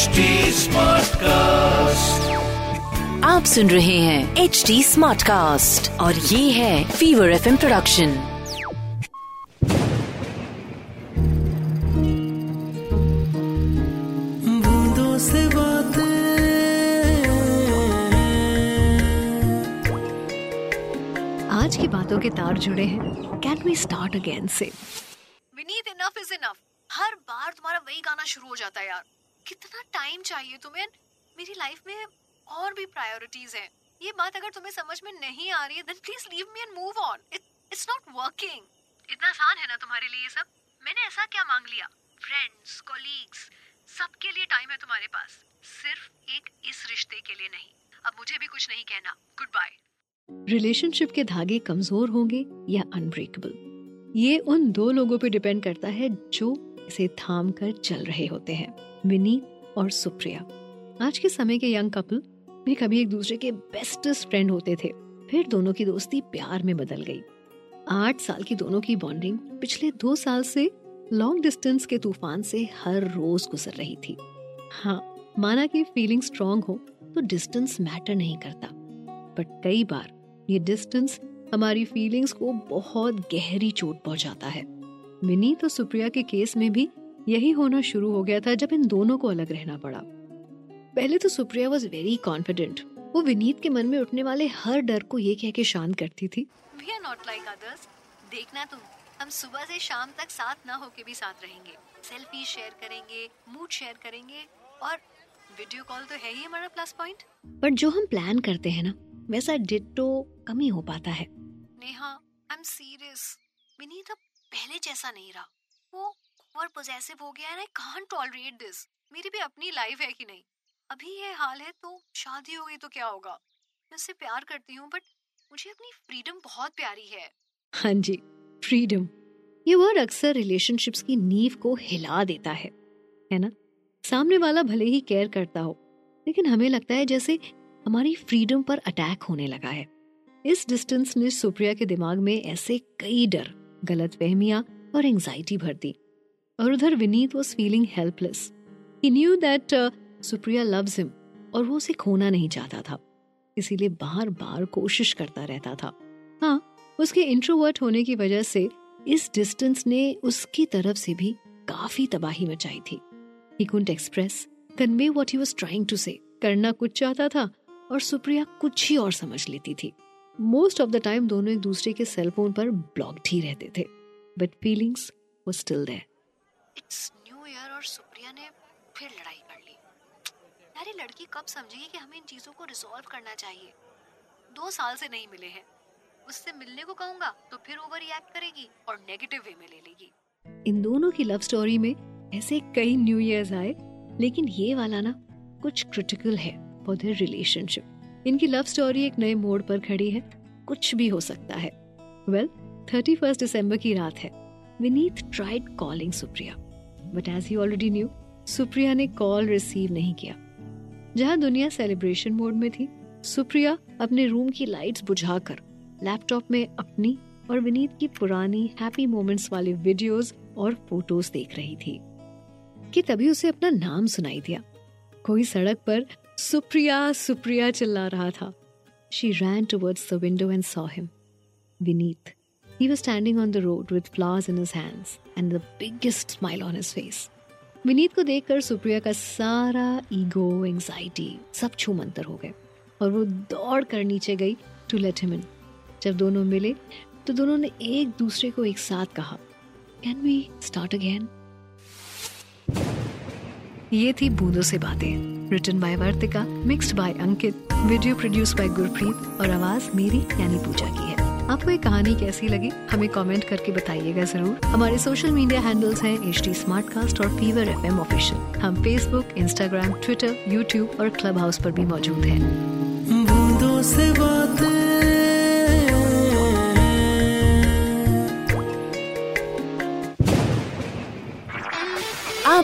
HD cast आप सुन रहे हैं एच डी स्मार्ट कास्ट और ये है फीवर एफ़ प्रोडक्शन बूंदों से बातें आज की बातों के तार जुड़े हैं. कैन वी स्टार्ट अगेन से विनीत इनफ इज़ इनफ हर बार तुम्हारा वही गाना शुरू हो जाता है यार. कितना टाइम चाहिए तुम्हें? मेरी लाइफ में और भी प्रायोरिटीज हैं। ये बात अगर तुम्हें समझ में नहीं आ रही है then please leave me and move on it's not working इतना आसान है ना तुम्हारे लिए ये सब। मैंने ऐसा क्या मांग लिया? फ्रेंड्स कोलीग्स सबके लिए टाइम है तुम्हारे पास। सिर्फ़ एक इस रिश्ते के लिए नहीं। अब मुझे भी कुछ नहीं कहना। गुड बाय रिलेशनशिप के धागे कमज़ोर होंगे या अनब्रेकेबल ये उन दो लोगों पे डिपेंड करता है जो इसे थाम कर चल रहे होते हैं विनीत और सुप्रिया। आज के समय के यंग कपल भी कभी एक दूसरे के बेस्टेस्ट फ्रेंड होते थे, फिर दोनों की दोस्ती प्यार में बदल गई। आठ साल की दोनों की बॉन्डिंग पिछले दो साल से लॉन्ग डिस्टेंस के तूफ़ान से हर रोज गुजर रही थी। हाँ माना कि फीलिंग स्ट्रांग हो तो डिस्टेंस मैटर नहीं करता। बट कई बार ये डिस्टेंस हमारी फीलिंग्स को बहुत गहरी चोट पहुंचाता है। विनीत और सुप्रिया के केस में भी यही होना शुरू हो गया था जब इन दोनों को अलग रहना पड़ा। पहले तो सुप्रिया वॉज़ वेरी कॉन्फिडेंट वो विनीत के मन में उठने वाले हर डर को ये कह के शांत करती थी। We are not like others देखना तुम। हम सुबह से शाम तक साथ ना होके भी साथ रहेंगे। सेल्फी शेयर करेंगे मूड शेयर करेंगे और वीडियो कॉल तो है ही हमारा प्लस पॉइंट बट जो हम प्लान करते हैं ना वैसा डिट्टो कम ही हो पाता है। Neha I am serious Vineet अब पहले जैसा नहीं रहा। वो ओवर पोजेसिव हो गया है आई टॉलरेट दिस मेरी भी अपनी लाइफ है कि नहीं? अभी ये हाल है तो शादी हो गई तो क्या होगा? मैं उससे प्यार करती हूँ बट मुझे अपनी फ्रीडम बहुत प्यारी है। हाँ जी फ्रीडम ये वर्ड अक्सर रिलेशनशिप्स की नींव को हिला देता है है ना? सामने वाला भले ही केयर करता हो, लेकिन हमें लगता है जैसे हमारी फ्रीडम पर अटैक होने लगा है। इस डिस्टेंस ने सुप्रिया के दिमाग में ऐसे कई डर। गलत फहमियाँ और एंजाइटी भर दी और उधर Vineet was feeling helpless he knew that Supriya loves him और वो उसे खोना नहीं चाहता था। इसीलिए बार बार कोशिश करता रहता था। हाँ उसके इंट्रोवर्ट होने की वजह से इस डिस्टेंस ने उसकी तरफ़ से भी काफ़ी तबाही मचाई थी। He couldn't express convey what he was trying to say करना कुछ चाहता था और सुप्रिया कुछ ही और समझ लेती थी। मोस्ट ऑफ़ द टाइम दोनों एक दूसरे के सेल फ़ोन पर ब्लॉक्ड ही रहते थे बट फीलिंग्स वो still there it's new year और सुप्रिया ने फिर लड़ाई कर ली। यार ये लड़की कब समझेगी कि हमें इन चीज़ों को रिजॉल्व करना चाहिए? दो साल से नहीं मिले हैं। उससे मिलने को कहूँगा तो फिर ओवर रिएक्ट करेगी और नेगेटिव वे में ले लेगी। इन दोनों की लव स्टोरी में ऐसे कई न्यू ईयर्स आए लेकिन ये वाला ना कुछ क्रिटिकल है फॉर देयर रिलेशनशिप इनकी लव स्टोरी एक नए मोड़ पर खड़ी है। कुछ भी हो सकता है। वेल थर्टी फ़र्स्ट दिसंबर की रात है। Vineet tried calling Supriya. But as he already knew Supriya ने कॉल रिसीव नहीं किया। जहाँ दुनिया सेलिब्रेशन मोड में थी, सुप्रिया अपने रूम की लाइट्स बुझाकर लैपटॉप में अपनी और विनीत की पुरानी हैप्पी मोमेंट्स वाले वीडियोस और फ़ोटोज़ देख रही थी। कि तभी उसे अपना नाम सुनाई दिया। कोई सड़क पर सुप्रिया सुप्रिया चिल्ला रहा था। She ran towards the window and saw him Vineet He was standing on the road with flowers in his hands and the biggest smile on his face. Vineet को देखकर सुप्रिया का सारा ईगो एंजाइटी सब छू मंतर हो गए और वो दौड़ कर नीचे गई टू लेट हिम इन जब दोनों मिले तो दोनों ने एक दूसरे को एक साथ कहा कैन वी स्टार्ट अगेन ये थी बूंदों से बातें। Written by Vartika mixed by Ankit video produce by Gurpreet और आवाज़ मेरी यानी पूजा की है। आपको ये कहानी कैसी लगी? हमें कमेंट करके बताइएगा ज़रूर। हमारे सोशल मीडिया हैंडल्स हैं एच डी और फीवर एफ़ एम ऑफिशियल हम फेसबुक इंस्टाग्राम ट्विटर यूट्यूब और क्लब हाउस पर भी मौजूद हैं।